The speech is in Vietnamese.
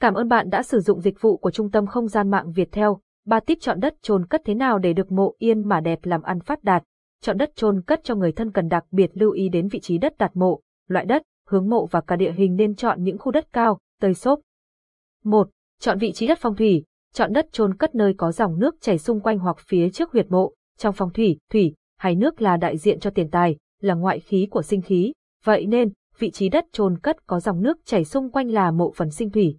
Cảm ơn bạn đã sử dụng dịch vụ của trung tâm không gian mạng Việt Theo. Ba tip chọn đất chôn cất thế nào để được mộ yên mà đẹp làm ăn phát đạt. Chọn đất chôn cất cho người thân cần đặc biệt lưu ý đến vị trí đất đặt mộ, loại đất, hướng mộ và cả địa hình nên chọn những khu đất cao, tơi xốp. 1. Chọn vị trí đất phong thủy, chọn đất chôn cất nơi có dòng nước chảy xung quanh hoặc phía trước huyệt mộ, trong phong thủy, thủy, hay nước là đại diện cho tiền tài, là ngoại khí của sinh khí, vậy nên, vị trí đất chôn cất có dòng nước chảy xung quanh là mộ phần sinh thủy,